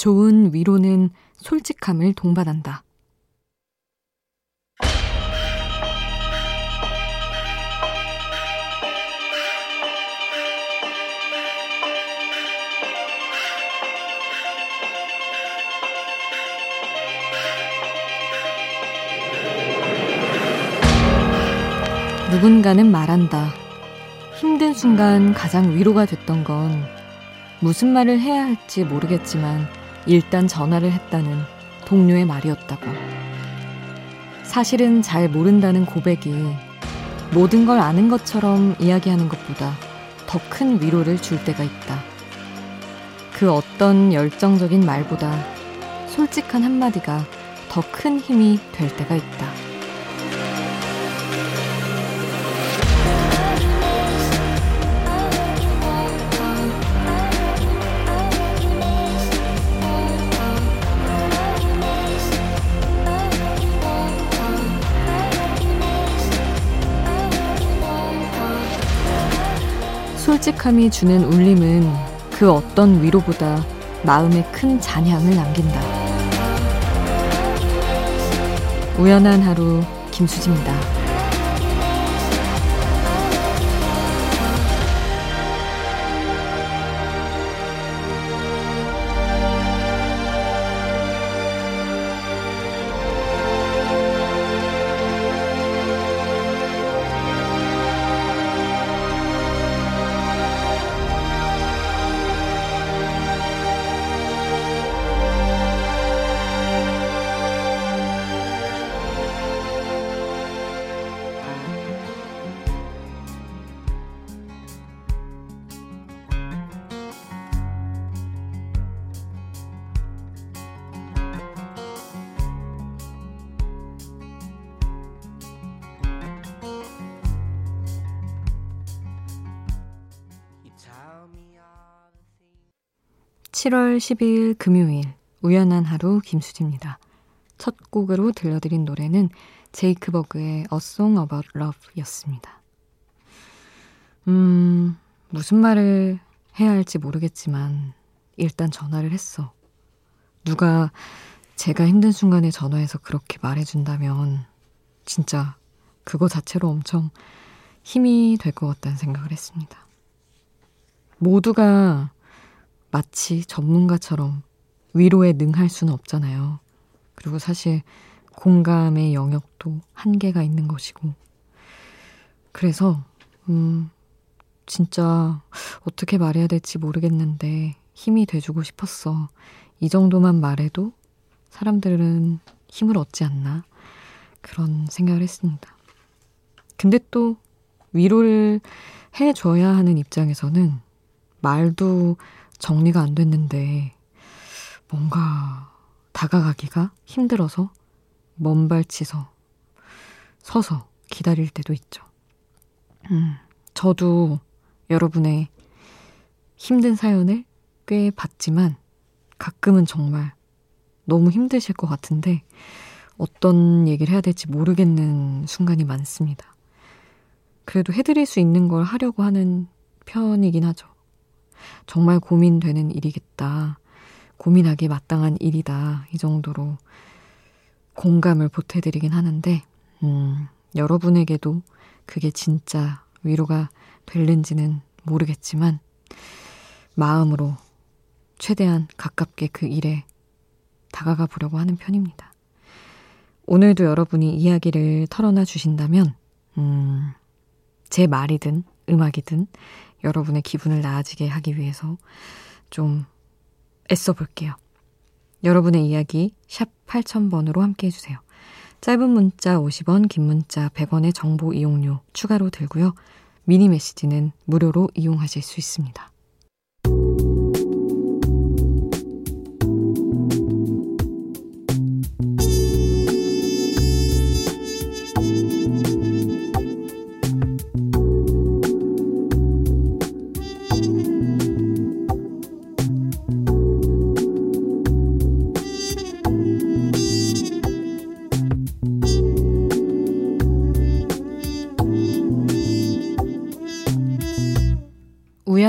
좋은 위로는 솔직함을 동반한다. 누군가는 말한다. 힘든 순간 가장 위로가 됐던 건 무슨 말을 해야 할지 모르겠지만 일단 전화를 했다는 동료의 말이었다고. 사실은 잘 모른다는 고백이 모든 걸 아는 것처럼 이야기하는 것보다 더 큰 위로를 줄 때가 있다. 그 어떤 열정적인 말보다 솔직한 한마디가 더 큰 힘이 될 때가 있다. 솔직함이 주는 울림은 그 어떤 위로보다 마음에 큰 잔향을 남긴다. 우연한 하루 김수지입니다. 7월 12일 금요일 우연한 하루 김수지입니다. 첫 곡으로 들려드린 노래는 제이크 버그의 A Song About Love였습니다. 음, 무슨 말을 해야 할지 모르겠지만 일단 전화를 했어. 누가 제가 힘든 순간에 전화해서 그렇게 말해준다면 진짜 그거 자체로 엄청 힘이 될 것 같다는 생각을 했습니다. 모두가 마치 전문가처럼 위로에 능할 수는 없잖아요. 그리고 사실 공감의 영역도 한계가 있는 것이고. 그래서, 음, 진짜 어떻게 말해야 될지 모르겠는데 힘이 돼주고 싶었어. 이 정도만 말해도 사람들은 힘을 얻지 않나. 그런 생각을 했습니다. 근데 또 위로를 해줘야 하는 입장에서는 말도 정리가 안 됐는데 뭔가 다가가기가 힘들어서 먼발치서 서서 기다릴 때도 있죠. 음, 저도 여러분의 힘든 사연을 꽤 봤지만 가끔은 정말 너무 힘드실 것 같은데 어떤 얘기를 해야 될지 모르겠는 순간이 많습니다. 그래도 해드릴 수 있는 걸 하려고 하는 편이긴 하죠. 정말 고민되는 일이겠다. 고민하기 마땅한 일이다. 이 정도로 공감을 보태드리긴 하는데, 음, 여러분에게도 그게 진짜 위로가 될는지는 모르겠지만, 마음으로 최대한 가깝게 그 일에 다가가 보려고 하는 편입니다. 오늘도 여러분이 이야기를 털어놔 주신다면, 음, 제 말이든 음악이든 여러분의 기분을 나아지게 하기 위해서 좀 애써 볼게요. 여러분의 이야기 샵 8000번으로 함께 해주세요. 짧은 문자 50원, 긴 문자 100원의 정보 이용료 추가로 들고요. 미니 메시지는 무료로 이용하실 수 있습니다.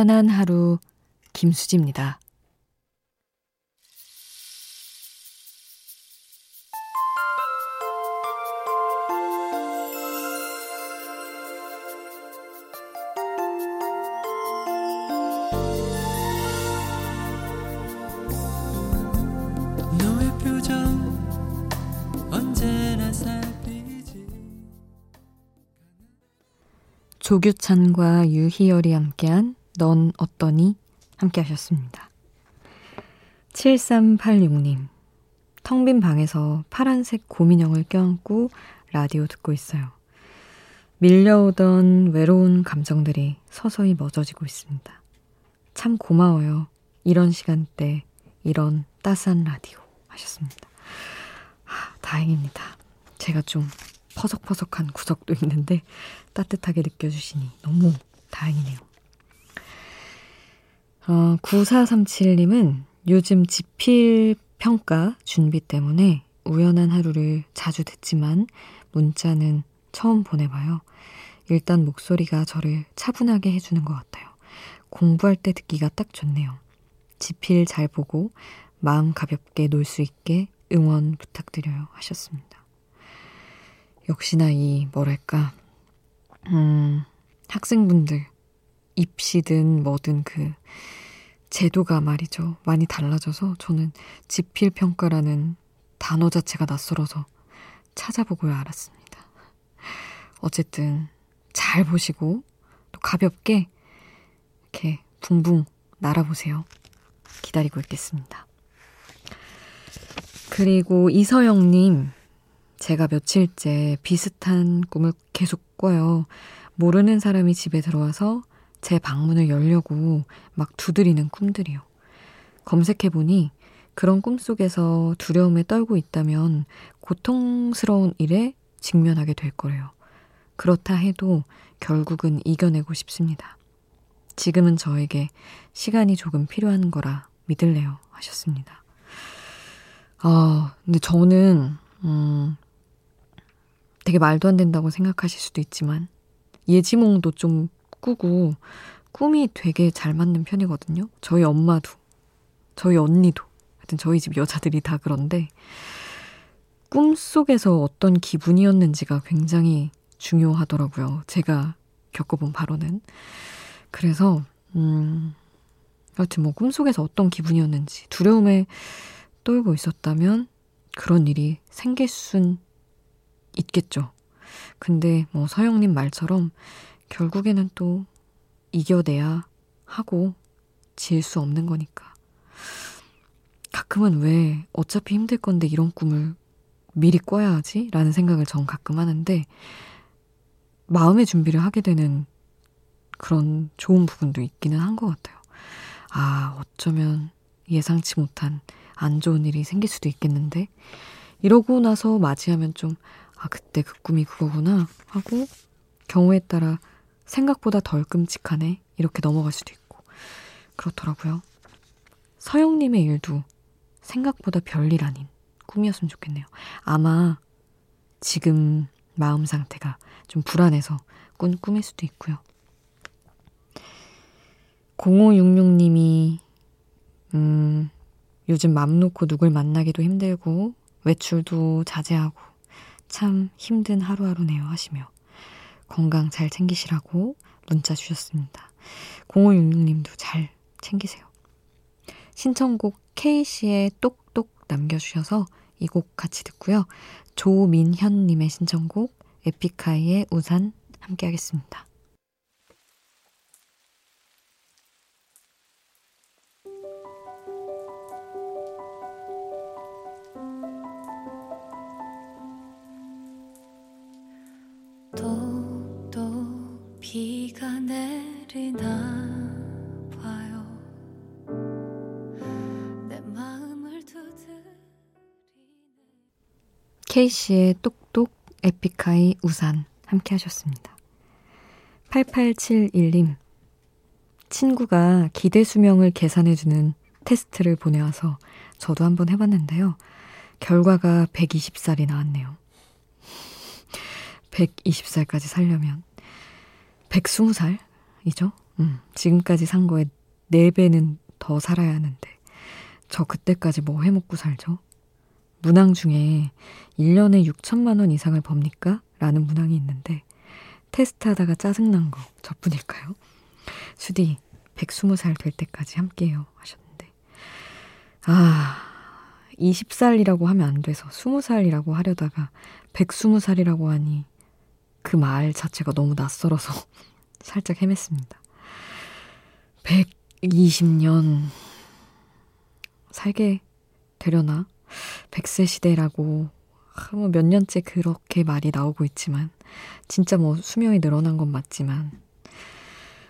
미안한 하루 김수지입니다. 5교찬과 유희열이 함께한 넌 어떠니? 함께 하셨습니다. 7386님. 텅 빈 방에서 파란색 곰인형을 껴안고 라디오 듣고 있어요. 밀려오던 외로운 감정들이 서서히 멎어지고 있습니다. 참 고마워요. 이런 시간대, 이런 따스한 라디오 하셨습니다. 아, 다행입니다. 제가 좀 퍼석퍼석한 구석도 있는데 따뜻하게 느껴주시니 너무 다행이네요. 어, 9437님은 요즘 지필 평가 준비 때문에 우연한 하루를 자주 듣지만 문자는 처음 보내봐요. 일단 목소리가 저를 차분하게 해주는 것 같아요. 공부할 때 듣기가 딱 좋네요. 지필 잘 보고 마음 가볍게 놀 수 있게 응원 부탁드려요. 하셨습니다. 역시나 이, 뭐랄까, 음, 학생분들, 입시든 뭐든 그, 제도가 말이죠. 많이 달라져서 저는 지필평가라는 단어 자체가 낯설어서 찾아보고야 알았습니다. 어쨌든 잘 보시고 또 가볍게 이렇게 붕붕 날아보세요. 기다리고 있겠습니다. 그리고 이서영님, 제가 며칠째 비슷한 꿈을 계속 꿔요. 모르는 사람이 집에 들어와서 제 방문을 열려고 막 두드리는 꿈들이요. 검색해보니 그런 꿈속에서 두려움에 떨고 있다면 고통스러운 일에 직면하게 될 거래요. 그렇다 해도 결국은 이겨내고 싶습니다. 지금은 저에게 시간이 조금 필요한 거라 믿을래요. 하셨습니다. 아, 근데 저는, 음, 되게 말도 안 된다고 생각하실 수도 있지만, 예지몽도 좀 꾸고 꿈이 되게 잘 맞는 편이거든요. 저희 엄마도, 저희 언니도, 하여튼 저희 집 여자들이 다 그런데 꿈 속에서 어떤 기분이었는지가 굉장히 중요하더라고요. 제가 겪어본 바로는. 그래서, 음, 여튼 뭐 꿈속에서 어떤 기분이었는지 두려움에 떨고 있었다면 그런 일이 생길 순 있겠죠. 근데 뭐 서영님 말처럼 결국에는 또 이겨내야 하고 질 수 없는 거니까. 가끔은 왜 어차피 힘들 건데 이런 꿈을 미리 꿔야 하지? 라는 생각을 전 가끔 하는데 마음의 준비를 하게 되는 그런 좋은 부분도 있기는 한 것 같아요. 아, 어쩌면 예상치 못한 안 좋은 일이 생길 수도 있겠는데 이러고 나서 맞이하면 좀 아, 그때 그 꿈이 그거구나 하고 경우에 따라 생각보다 덜 끔찍하네. 이렇게 넘어갈 수도 있고. 그렇더라고요. 서영님의 일도 생각보다 별일 아닌 꿈이었으면 좋겠네요. 아마 지금 마음 상태가 좀 불안해서 꾼 꿈일 수도 있고요. 0566님이, 음, 요즘 맘 놓고 누굴 만나기도 힘들고, 외출도 자제하고, 참 힘든 하루하루네요 하시며, 건강 잘 챙기시라고 문자 주셨습니다. 0566님도 잘 챙기세요. 신청곡 K씨의 똑똑 남겨주셔서 이 곡 같이 듣고요. 조민현님의 신청곡 에픽하이의 우산 함께 하겠습니다. 비 케이씨의 똑똑 에픽하이 우산 함께 하셨습니다. 8871님 친구가 기대 수명을 계산해주는 테스트를 보내와서 저도 한번 해봤는데요. 결과가 120살이 나왔네요. 120살까지 살려면 120살이죠? 음, 지금까지 산 거에 4배는 더 살아야 하는데, 저 그때까지 뭐 해먹고 살죠? 문항 중에 1년에 6천만 원 이상을 법니까? 라는 문항이 있는데, 테스트 하다가 짜증난 거 저뿐일까요? 수디, 120살 될 때까지 함께해요. 하셨는데. 아, 20살이라고 하면 안 돼서 20살이라고 하려다가 120살이라고 하니 그 말 자체가 너무 낯설어서 살짝 헤맸습니다. 120년 살게 되려나? 100세 시대라고 뭐 몇 년째 그렇게 말이 나오고 있지만 진짜 뭐 수명이 늘어난 건 맞지만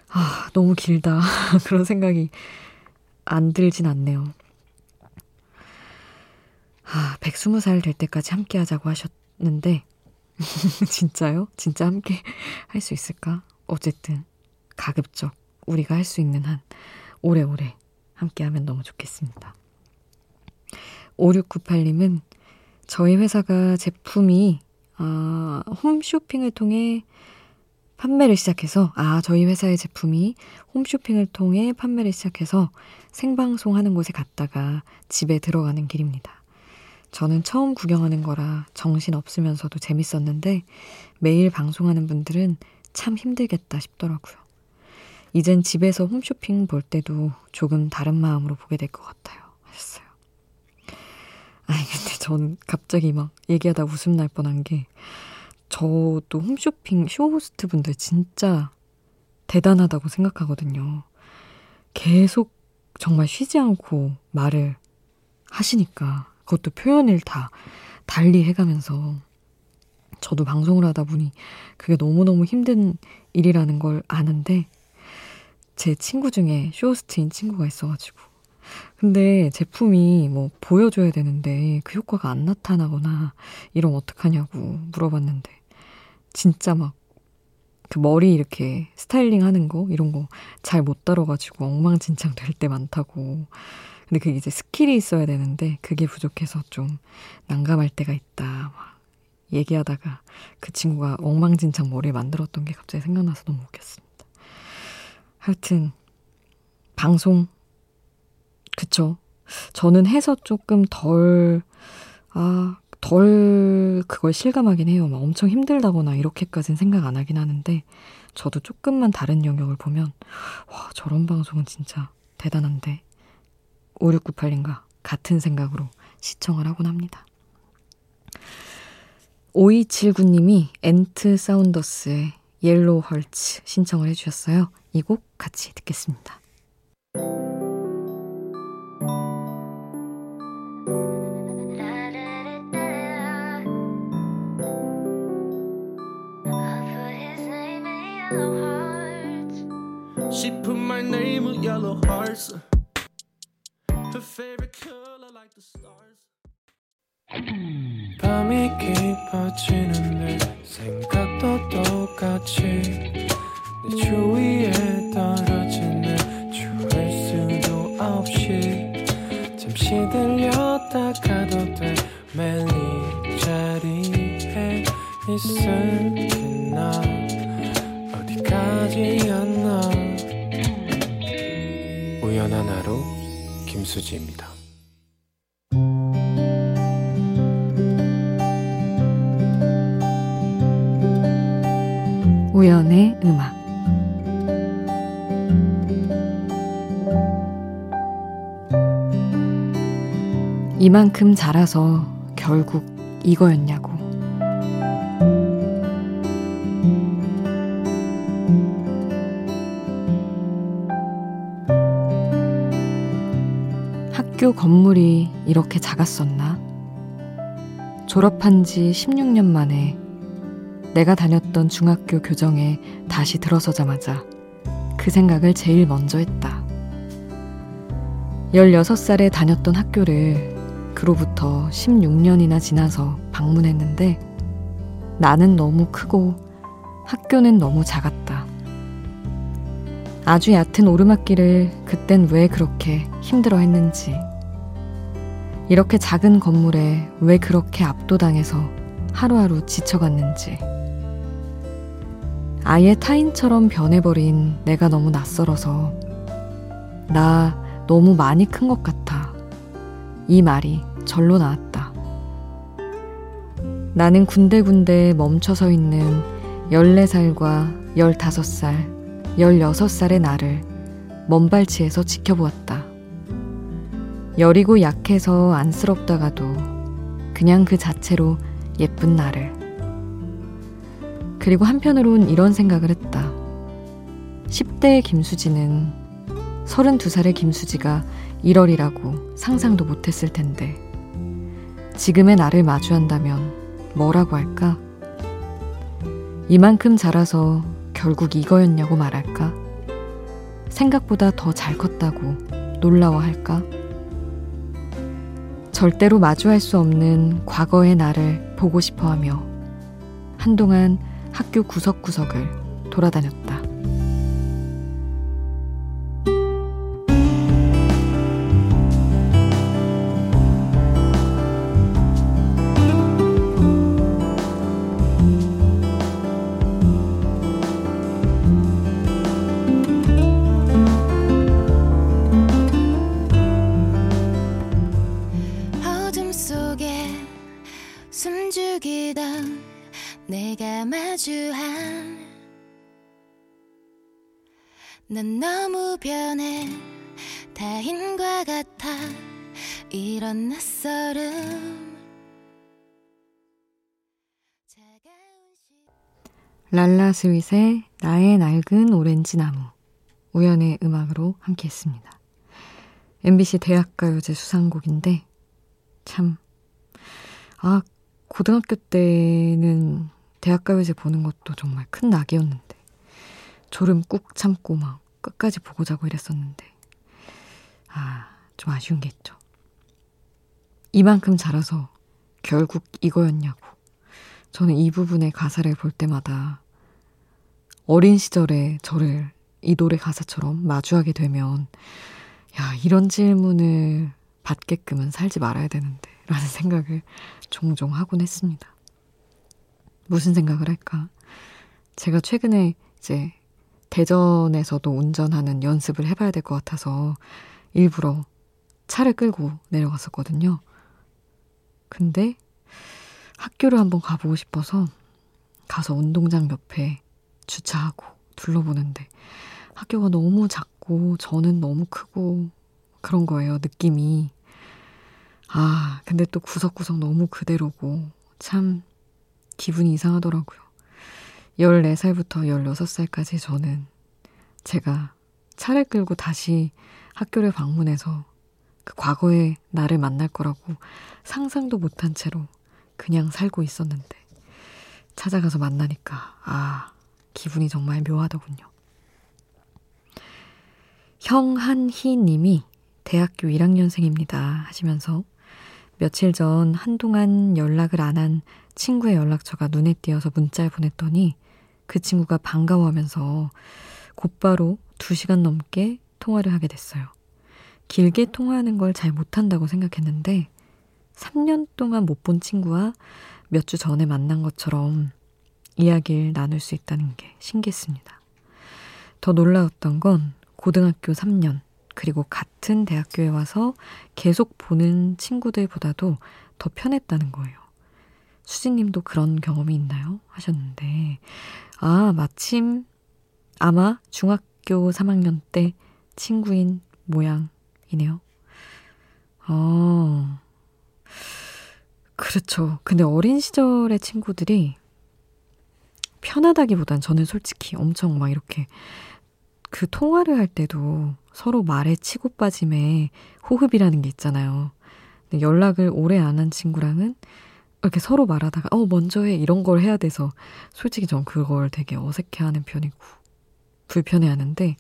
아 너무 길다 그런 생각이 안 들진 않네요. 아 120살 될 때까지 함께 하자고 하셨는데 진짜요? 진짜 함께 할 수 있을까? 어쨌든 가급적 우리가 할 수 있는 한 오래오래 함께 하면 너무 좋겠습니다. 5698님은 저희 회사가 제품이 아, 홈쇼핑을 통해 판매를 시작해서 아 저희 회사의 제품이 홈쇼핑을 통해 판매를 시작해서 생방송 하는 곳에 갔다가 집에 들어가는 길입니다. 저는 처음 구경하는 거라 정신 없으면서도 재밌었는데 매일 방송하는 분들은 참 힘들겠다 싶더라고요. 이젠 집에서 홈쇼핑 볼 때도 조금 다른 마음으로 보게 될 것 같아요. 하셨어요. 아니, 근데 전 갑자기 막 얘기하다 웃음 날 뻔한 게, 저도 홈쇼핑 쇼호스트 분들 진짜 대단하다고 생각하거든요. 계속 정말 쉬지 않고 말을 하시니까, 그것도 표현을 다 달리 해가면서, 저도 방송을 하다 보니 그게 너무너무 힘든 일이라는 걸 아는데, 제 친구 중에 쇼호스트인 친구가 있어가지고. 근데 제품이 뭐 보여줘야 되는데 그 효과가 안 나타나거나 이러면 어떡하냐고 물어봤는데 진짜 막 그 머리 이렇게 스타일링 하는 거 이런 거 잘 못 다뤄가지고 엉망진창 될 때 많다고. 근데 그게 이제 skill이 있어야 되는데 그게 부족해서 좀 난감할 때가 있다. 막 얘기하다가 그 친구가 엉망진창 머리 만들었던 게 갑자기 생각나서 너무 웃겼습니다. 하여튼 방송 그쵸. 저는 해서 조금 덜, 아, 덜 그걸 실감하긴 해요. 막 엄청 힘들다거나 이렇게까지는 생각 안 하긴 하는데, 저도 조금만 다른 영역을 보면, 와, 저런 방송은 진짜 대단한데, 5698인가 같은 생각으로 시청을 하곤 합니다. 5279님이 Ant Saunders의 Yellow Hearts 신청을 해주셨어요. 이 곡 같이 듣겠습니다. She put my name with yellow hearts. Her favorite color like the stars. 밤이 깊어지는데 생각도 똑같이 내 주위에 떨어지는 추울 수도 없이 잠시 들렸다 가도 돼 매일 이 자리에 있을 우연한 하루 김수지입니다. 우연의 음악 이만큼 자라서 결국 이거였냐고. 건물이 이렇게 작았었나? 졸업한 지 16년 만에 내가 다녔던 중학교 교정에 다시 들어서자마자 그 생각을 제일 먼저 했다. 16살에 다녔던 학교를 그로부터 16년이나 지나서 방문했는데 나는 너무 크고 학교는 너무 작았다. 아주 얕은 오르막길을 그땐 왜 그렇게 힘들어 했는지. 이렇게 작은 건물에 왜 그렇게 압도당해서 하루하루 지쳐갔는지. 아예 타인처럼 변해버린 내가 너무 낯설어서 나 너무 많이 큰 것 같아. 이 말이 절로 나왔다. 나는 군데군데 멈춰 서 있는 14살과 15살, 16살의 나를 먼발치에서 지켜보았다. 여리고 약해서 안쓰럽다가도 그냥 그 자체로 예쁜 나를. 그리고 한편으론 이런 생각을 했다. 10대의 김수지는 32살의 김수지가 1월이라고 상상도 못했을 텐데 지금의 나를 마주한다면 뭐라고 할까? 이만큼 자라서 결국 이거였냐고 말할까? 생각보다 더 잘 컸다고 놀라워할까? 절대로 마주할 수 없는 과거의 나를 보고 싶어 하며 한동안 학교 구석구석을 돌아다녔다. 난 너무 변해. 타인과 같아. 이런 낯설음. 랄라 스윗의 나의 낡은 오렌지 나무. 우연의 음악으로 함께 했습니다. MBC 대학가요제 수상곡인데 참 아, 고등학교 때는 대학가요제 보는 것도 정말 큰 낙이었는데 졸음 꾹 참고 막 끝까지 보고 자고 이랬었는데 아, 좀 아쉬운 게 있죠. 이만큼 자라서 결국 이거였냐고. 저는 이 부분의 가사를 볼 때마다 어린 시절에 저를 이 노래 가사처럼 마주하게 되면 야, 이런 질문을 받게끔은 살지 말아야 되는데 라는 생각을 종종 하곤 했습니다. 무슨 생각을 할까? 제가 최근에 이제 대전에서도 운전하는 연습을 해봐야 될 것 같아서 일부러 차를 끌고 내려갔었거든요. 근데 학교를 한번 가보고 싶어서 가서 운동장 옆에 주차하고 둘러보는데 학교가 너무 작고 저는 너무 크고 그런 거예요, 느낌이. 아, 근데 또 구석구석 너무 그대로고 참 기분이 이상하더라고요. 14살부터 16살까지 저는 제가 차를 끌고 다시 학교를 방문해서 그 과거의 나를 만날 거라고 상상도 못한 채로 그냥 살고 있었는데 찾아가서 만나니까 아, 기분이 정말 묘하더군요. 형한희 님이 대학교 1학년생입니다 하시면서 며칠 전 한동안 연락을 안 한 친구의 연락처가 눈에 띄어서 문자를 보냈더니 그 친구가 반가워하면서 곧바로 2시간 넘게 통화를 하게 됐어요. 길게 통화하는 걸 잘 못한다고 생각했는데 3년 동안 못 본 친구와 몇 주 전에 만난 것처럼 이야기를 나눌 수 있다는 게 신기했습니다. 더 놀라웠던 건 고등학교 3년, 그리고 같은 대학교에 와서 계속 보는 친구들보다도 더 편했다는 거예요. 수진님도 그런 경험이 있나요? 하셨는데, 아, 마침 아마 중학교 3학년 때 친구인 모양이네요. 어, 그렇죠. 근데 어린 시절의 친구들이 편하다기보단 저는 솔직히 엄청 막 이렇게 그 통화를 할 때도 서로 말에 치고 빠짐에 호흡이라는 게 있잖아요. 연락을 오래 안 한 친구랑은 이렇게 서로 말하다가 어 먼저 해 이런 걸 해야 돼서 솔직히 전 그걸 되게 어색해하는 편이고 불편해하는데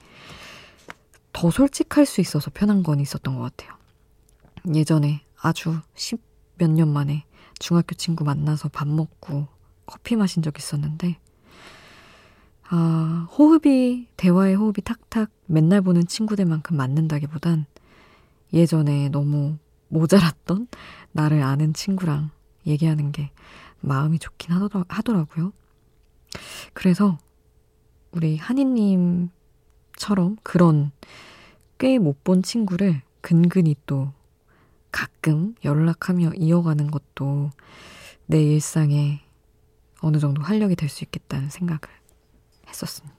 더 솔직할 수 있어서 편한 건 있었던 것 같아요. 예전에 아주 십 몇 년 만에 중학교 친구 만나서 밥 먹고 커피 마신 적 있었는데 아 호흡이 대화의 호흡이 탁탁 맨날 보는 친구들만큼 맞는다기보단 예전에 너무 모자랐던 나를 아는 친구랑 얘기하는 게 마음이 좋긴 하더라, 하더라고요. 그래서 우리 한이님처럼 그런 꽤 못 본 친구를 근근히 또 가끔 연락하며 이어가는 것도 내 일상에 어느 정도 활력이 될 수 있겠다는 생각을 했었습니다.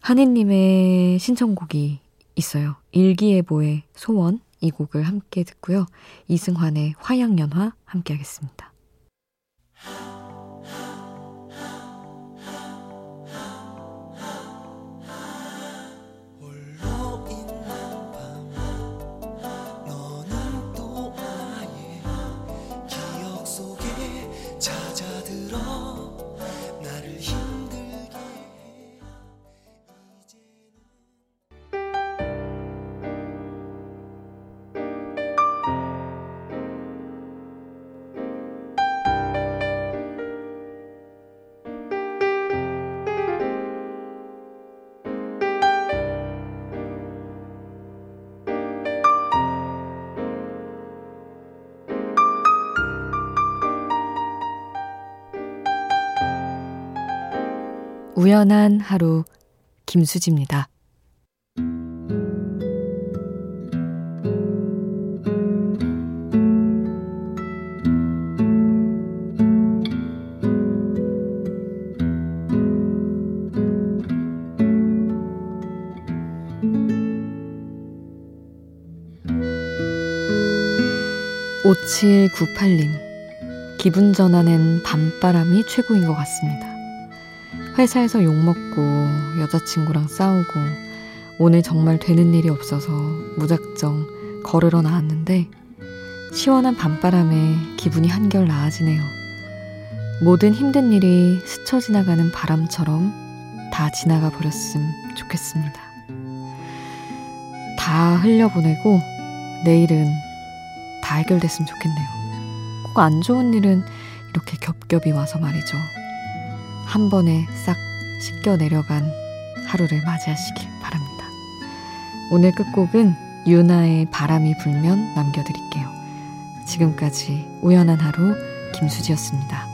한이님의 신청곡이 있어요. 일기예보의 소원 이 곡을 함께 듣고요. 이승환의 화양연화 함께 하겠습니다. 우연한 하루 김수지입니다. 5798님. 기분 전환엔 밤바람이 최고인 것 같습니다. 회사에서 욕먹고 여자친구랑 싸우고 오늘 정말 되는 일이 없어서 무작정 걸으러 나왔는데 시원한 밤바람에 기분이 한결 나아지네요. 모든 힘든 일이 스쳐 지나가는 바람처럼 다 지나가 버렸음 좋겠습니다. 다 흘려보내고 내일은 다 해결됐으면 좋겠네요. 꼭 안 좋은 일은 이렇게 겹겹이 와서 말이죠. 한 번에 싹 씻겨 내려간 하루를 맞이하시길 바랍니다. 오늘 끝곡은 유나의 바람이 불면 남겨드릴게요. 지금까지 우연한 하루 김수지였습니다.